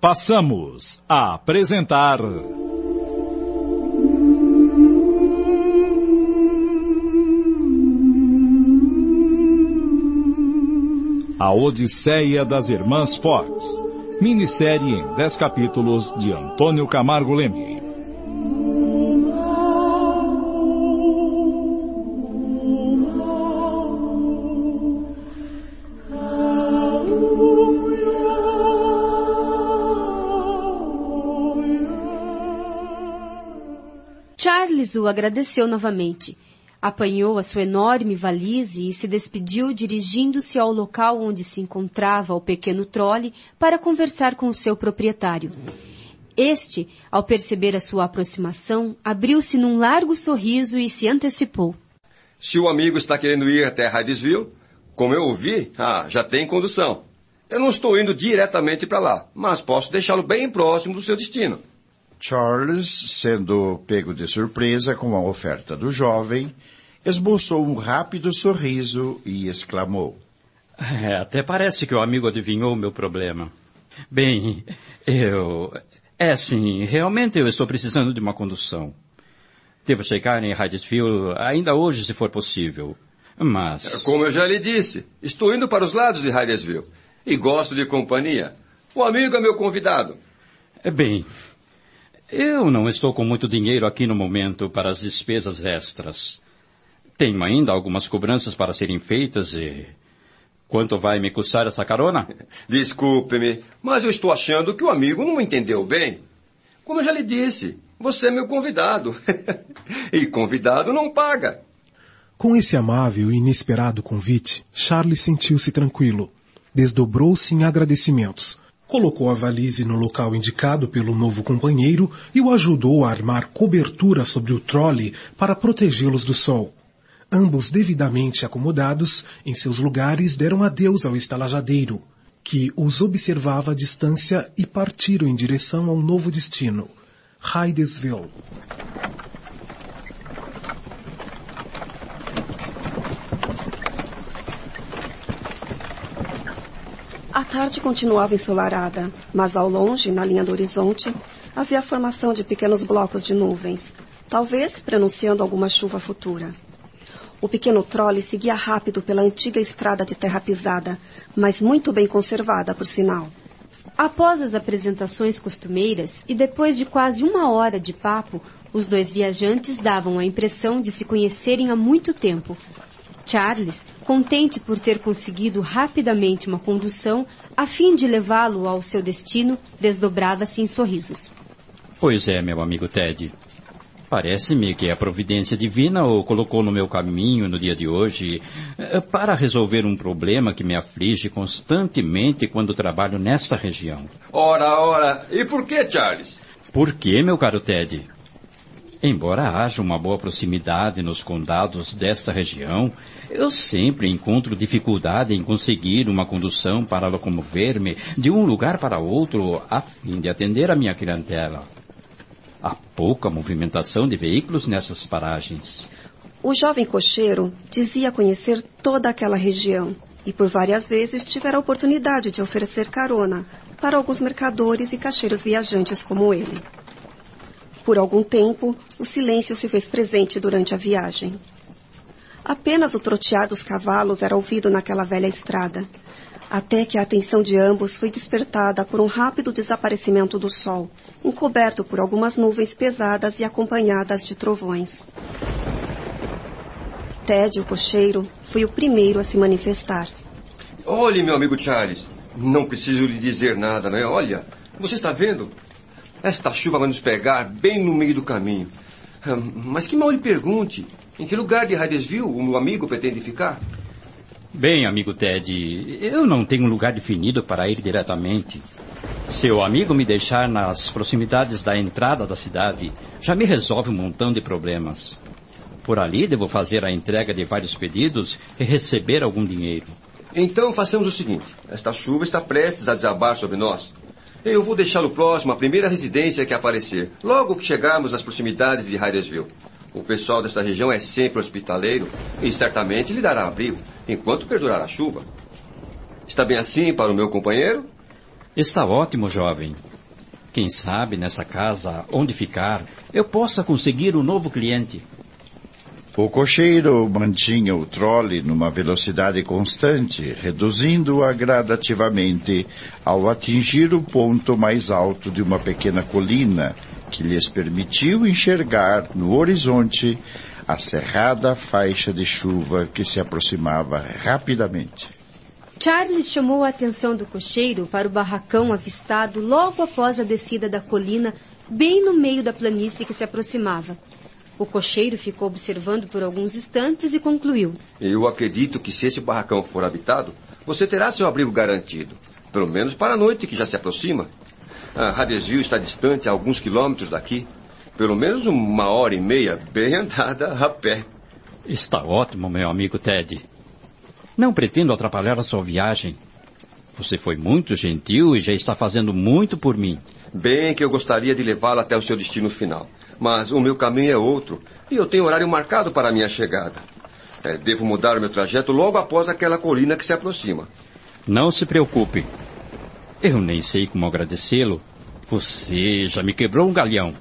Passamos a apresentar. A Odisseia das Irmãs Fox. Minissérie em 10 capítulos de Antônio Camargo Leme. Charles o agradeceu novamente. Apanhou a sua enorme valise e se despediu dirigindo-se ao local onde se encontrava o pequeno trole para conversar com o seu proprietário. Este, ao perceber a sua aproximação, abriu-se num largo sorriso e se antecipou. Se o amigo está querendo ir até Hydesville, como eu ouvi, ah, já tem condução. Eu não estou indo diretamente para lá, mas posso deixá-lo bem próximo do seu destino. Charles, sendo pego de surpresa com a oferta do jovem, esboçou um rápido sorriso e exclamou: é, Até parece que o amigo adivinhou o meu problema. Bem, eu. É sim, realmente eu estou precisando de uma condução. Devo chegar em Hydesville ainda hoje, se for possível. Mas. Como eu já lhe disse, estou indo para os lados de Hydesville. E gosto de companhia. O amigo é meu convidado. Bem, eu não estou com muito dinheiro aqui no momento para as despesas extras. Tenho ainda algumas cobranças para serem feitas e. Quanto vai me custar essa carona? Desculpe-me, mas eu estou achando que o amigo não entendeu bem. Como eu já lhe disse, você é meu convidado. e convidado não paga. Com esse amável e inesperado convite, Charles sentiu-se tranquilo. Desdobrou-se em agradecimentos colocou a valise no local indicado pelo novo companheiro e o ajudou a armar cobertura sobre o trole para protegê-los do sol. Ambos devidamente acomodados em seus lugares deram adeus ao estalajadeiro, que os observava à distância e partiram em direção ao novo destino, Hydesville. Tarde continuava ensolarada, mas ao longe, na linha do horizonte, havia a formação de pequenos blocos de nuvens, talvez prenunciando alguma chuva futura. O pequeno trole seguia rápido pela antiga estrada de terra pisada, mas muito bem conservada, por sinal. Após as apresentações costumeiras e depois de quase uma hora de papo, os dois viajantes davam a impressão de se conhecerem há muito tempo, Charles, contente por ter conseguido rapidamente uma condução a fim de levá-lo ao seu destino, desdobrava-se em sorrisos. Pois é, meu amigo Ted. Parece-me que a providência divina o colocou no meu caminho no dia de hoje eh, para resolver um problema que me aflige constantemente quando trabalho nesta região. Ora, ora, e por que, Charles? Por que, meu caro Ted? Embora haja uma boa proximidade nos condados desta região, eu sempre encontro dificuldade em conseguir uma condução para locomover-me de um lugar para outro a fim de atender a minha clientela. Há pouca movimentação de veículos nessas paragens. O jovem cocheiro dizia conhecer toda aquela região e por várias vezes tivera a oportunidade de oferecer carona para alguns mercadores e cacheiros viajantes como ele. Por algum tempo, o silêncio se fez presente durante a viagem. Apenas o trotear dos cavalos era ouvido naquela velha estrada, até que a atenção de ambos foi despertada por um rápido desaparecimento do sol, encoberto por algumas nuvens pesadas e acompanhadas de trovões. Ted, o cocheiro, foi o primeiro a se manifestar. Olhe, meu amigo Charles, não preciso lhe dizer nada, né? Olha, você está vendo? Esta chuva vai nos pegar bem no meio do caminho. Ah, mas que mal lhe pergunte, em que lugar de Hydesville o meu amigo pretende ficar? Bem, amigo Ted, eu não tenho um lugar definido para ir diretamente. Se o amigo me deixar nas proximidades da entrada da cidade, já me resolve um montão de problemas. Por ali devo fazer a entrega de vários pedidos e receber algum dinheiro. Então façamos o seguinte: esta chuva está prestes a desabar sobre nós. Eu vou deixá-lo próximo à primeira residência que aparecer, logo que chegarmos nas proximidades de Hydesville. O pessoal desta região é sempre hospitaleiro e certamente lhe dará abrigo enquanto perdurar a chuva. Está bem assim para o meu companheiro? Está ótimo, jovem. Quem sabe nessa casa onde ficar eu possa conseguir um novo cliente. O cocheiro mantinha o trole numa velocidade constante, reduzindo-a gradativamente ao atingir o ponto mais alto de uma pequena colina que lhes permitiu enxergar no horizonte a cerrada faixa de chuva que se aproximava rapidamente. Charles chamou a atenção do cocheiro para o barracão avistado logo após a descida da colina, bem no meio da planície que se aproximava. O cocheiro ficou observando por alguns instantes e concluiu: Eu acredito que se esse barracão for habitado, você terá seu abrigo garantido. Pelo menos para a noite que já se aproxima. A Hadesville está distante a alguns quilômetros daqui. Pelo menos uma hora e meia, bem andada a pé. Está ótimo, meu amigo Ted. Não pretendo atrapalhar a sua viagem. Você foi muito gentil e já está fazendo muito por mim. Bem que eu gostaria de levá-lo até o seu destino final. Mas o meu caminho é outro e eu tenho horário marcado para a minha chegada. É, devo mudar o meu trajeto logo após aquela colina que se aproxima. Não se preocupe. Eu nem sei como agradecê-lo. Você já me quebrou um galhão.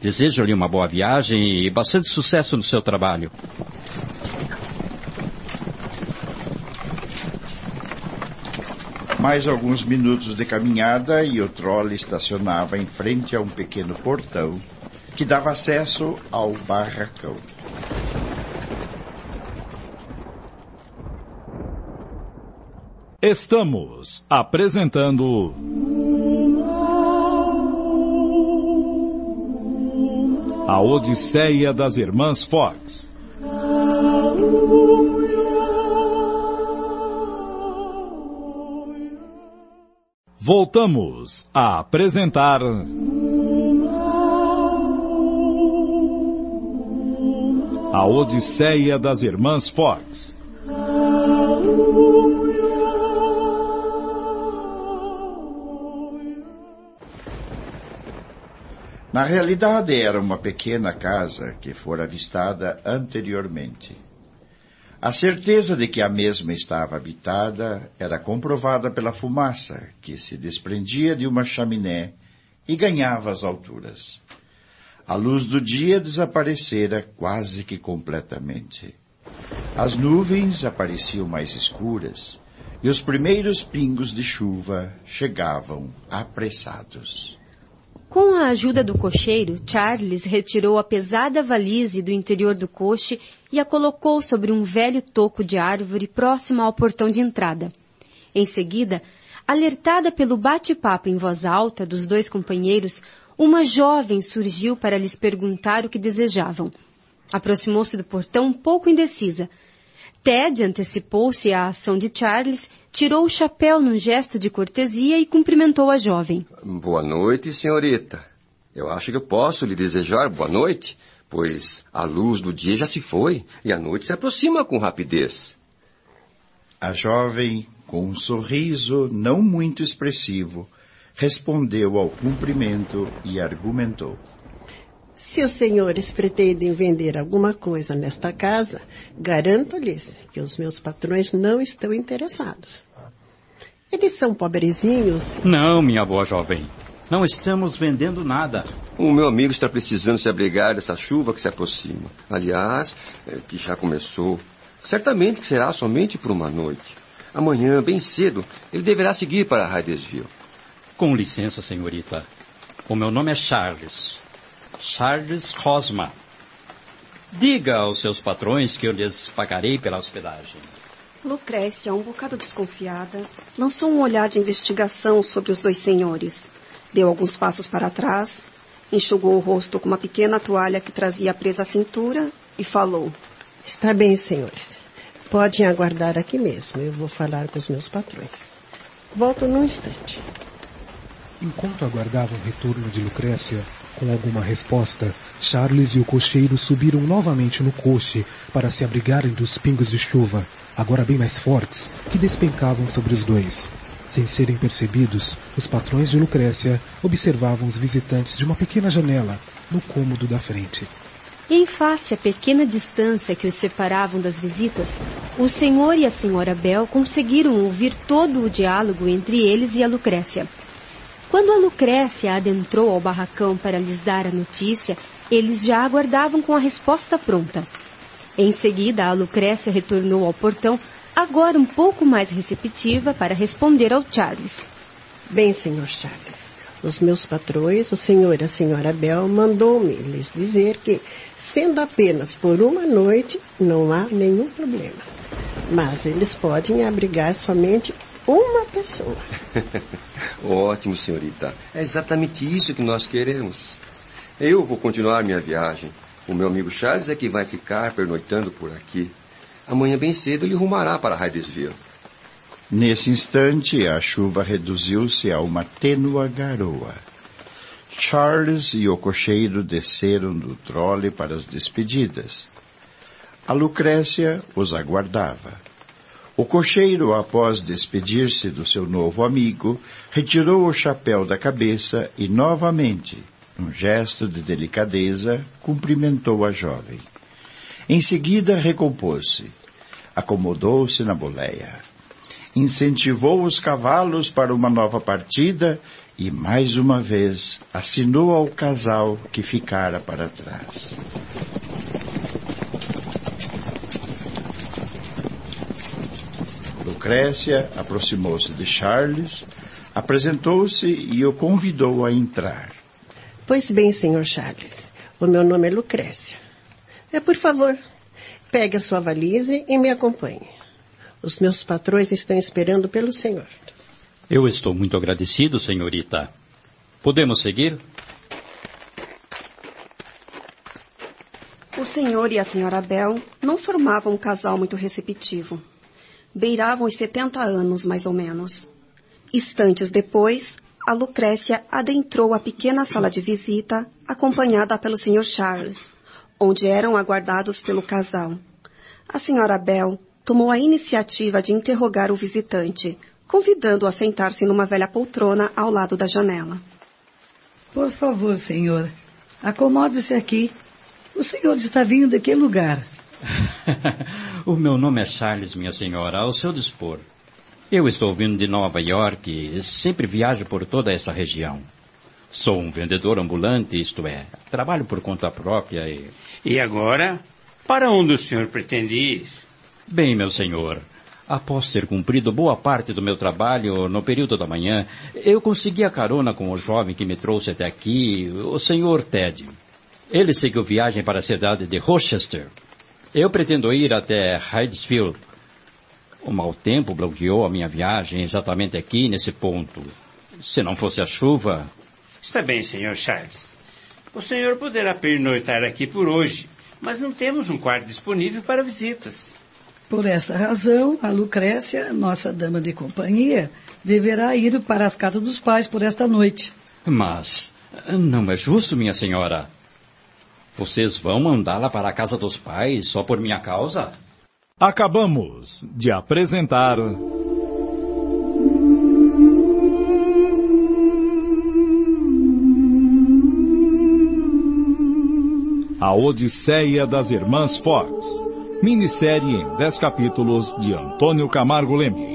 Desejo-lhe uma boa viagem e bastante sucesso no seu trabalho. Mais alguns minutos de caminhada e o trole estacionava em frente a um pequeno portão que dava acesso ao barracão. Estamos apresentando. A Odisseia das Irmãs Fox. Voltamos a apresentar. A Odisseia das Irmãs Fox. Na realidade, era uma pequena casa que fora avistada anteriormente. A certeza de que a mesma estava habitada era comprovada pela fumaça que se desprendia de uma chaminé e ganhava as alturas. A luz do dia desaparecera quase que completamente. As nuvens apareciam mais escuras e os primeiros pingos de chuva chegavam apressados. Com a ajuda do cocheiro, Charles retirou a pesada valise do interior do coche e a colocou sobre um velho toco de árvore próximo ao portão de entrada. Em seguida, alertada pelo bate-papo em voz alta dos dois companheiros, uma jovem surgiu para lhes perguntar o que desejavam. Aproximou-se do portão pouco indecisa. Ted antecipou-se à ação de Charles, tirou o chapéu num gesto de cortesia e cumprimentou a jovem. Boa noite, senhorita. Eu acho que eu posso lhe desejar boa noite, pois a luz do dia já se foi e a noite se aproxima com rapidez. A jovem, com um sorriso não muito expressivo, respondeu ao cumprimento e argumentou. Se os senhores pretendem vender alguma coisa nesta casa, garanto-lhes que os meus patrões não estão interessados. Eles são pobrezinhos. Não, minha boa jovem. Não estamos vendendo nada. O meu amigo está precisando se abrigar dessa chuva que se aproxima. Aliás, é, que já começou. Certamente que será somente por uma noite. Amanhã, bem cedo, ele deverá seguir para Hydesville. Com licença, senhorita. O meu nome é Charles. Charles Cosma. Diga aos seus patrões que eu lhes pagarei pela hospedagem. Lucrécia, um bocado desconfiada, lançou um olhar de investigação sobre os dois senhores. Deu alguns passos para trás, enxugou o rosto com uma pequena toalha que trazia presa à cintura e falou: Está bem, senhores. Podem aguardar aqui mesmo. Eu vou falar com os meus patrões. Volto num instante. Enquanto aguardavam o retorno de Lucrécia, com alguma resposta, Charles e o cocheiro subiram novamente no coche para se abrigarem dos pingos de chuva, agora bem mais fortes, que despencavam sobre os dois. Sem serem percebidos, os patrões de Lucrécia observavam os visitantes de uma pequena janela, no cômodo da frente. Em face à pequena distância que os separavam das visitas, o senhor e a senhora Bell conseguiram ouvir todo o diálogo entre eles e a Lucrécia. Quando a Lucrécia adentrou ao barracão para lhes dar a notícia, eles já aguardavam com a resposta pronta. Em seguida, a Lucrécia retornou ao portão, agora um pouco mais receptiva, para responder ao Charles. Bem, senhor Charles, os meus patrões, o senhor e a senhora Bell, mandou-me lhes dizer que, sendo apenas por uma noite, não há nenhum problema. Mas eles podem abrigar somente uma pessoa. Ótimo, senhorita. É exatamente isso que nós queremos. Eu vou continuar minha viagem. O meu amigo Charles é que vai ficar pernoitando por aqui. Amanhã bem cedo ele rumará para Hydesville. Nesse instante, a chuva reduziu-se a uma tênua garoa. Charles e o cocheiro desceram do trole para as despedidas. A Lucrécia os aguardava. O cocheiro, após despedir-se do seu novo amigo, retirou o chapéu da cabeça e, novamente, num gesto de delicadeza, cumprimentou a jovem. Em seguida, recompôs-se, acomodou-se na boleia, incentivou os cavalos para uma nova partida e, mais uma vez, assinou ao casal que ficara para trás. Lucrécia aproximou-se de Charles, apresentou-se e o convidou a entrar. Pois bem, senhor Charles, o meu nome é Lucrécia. É, por favor, pegue a sua valise e me acompanhe. Os meus patrões estão esperando pelo senhor. Eu estou muito agradecido, senhorita. Podemos seguir? O senhor e a senhora Bell não formavam um casal muito receptivo. Beiravam os 70 anos, mais ou menos. Instantes depois, a Lucrécia adentrou a pequena sala de visita, acompanhada pelo Sr. Charles, onde eram aguardados pelo casal. A senhora Bell tomou a iniciativa de interrogar o visitante, convidando-o a sentar-se numa velha poltrona ao lado da janela. Por favor, senhor, acomode-se aqui. O senhor está vindo de que lugar? o meu nome é Charles, minha senhora, ao seu dispor. Eu estou vindo de Nova York e sempre viajo por toda essa região. Sou um vendedor ambulante, isto é, trabalho por conta própria e. E agora? Para onde o senhor pretende ir? Bem, meu senhor, após ter cumprido boa parte do meu trabalho no período da manhã, eu consegui a carona com o jovem que me trouxe até aqui, o senhor Ted. Ele seguiu viagem para a cidade de Rochester. Eu pretendo ir até Hydesville. O mau tempo bloqueou a minha viagem exatamente aqui, nesse ponto. Se não fosse a chuva. Está bem, senhor Charles. O senhor poderá pernoitar aqui por hoje, mas não temos um quarto disponível para visitas. Por esta razão, a Lucrécia, nossa dama de companhia, deverá ir para as casas dos pais por esta noite. Mas não é justo, minha senhora. Vocês vão mandá-la para a casa dos pais só por minha causa? Acabamos de apresentar. A Odisseia das Irmãs Fox. Minissérie em 10 capítulos de Antônio Camargo Leme.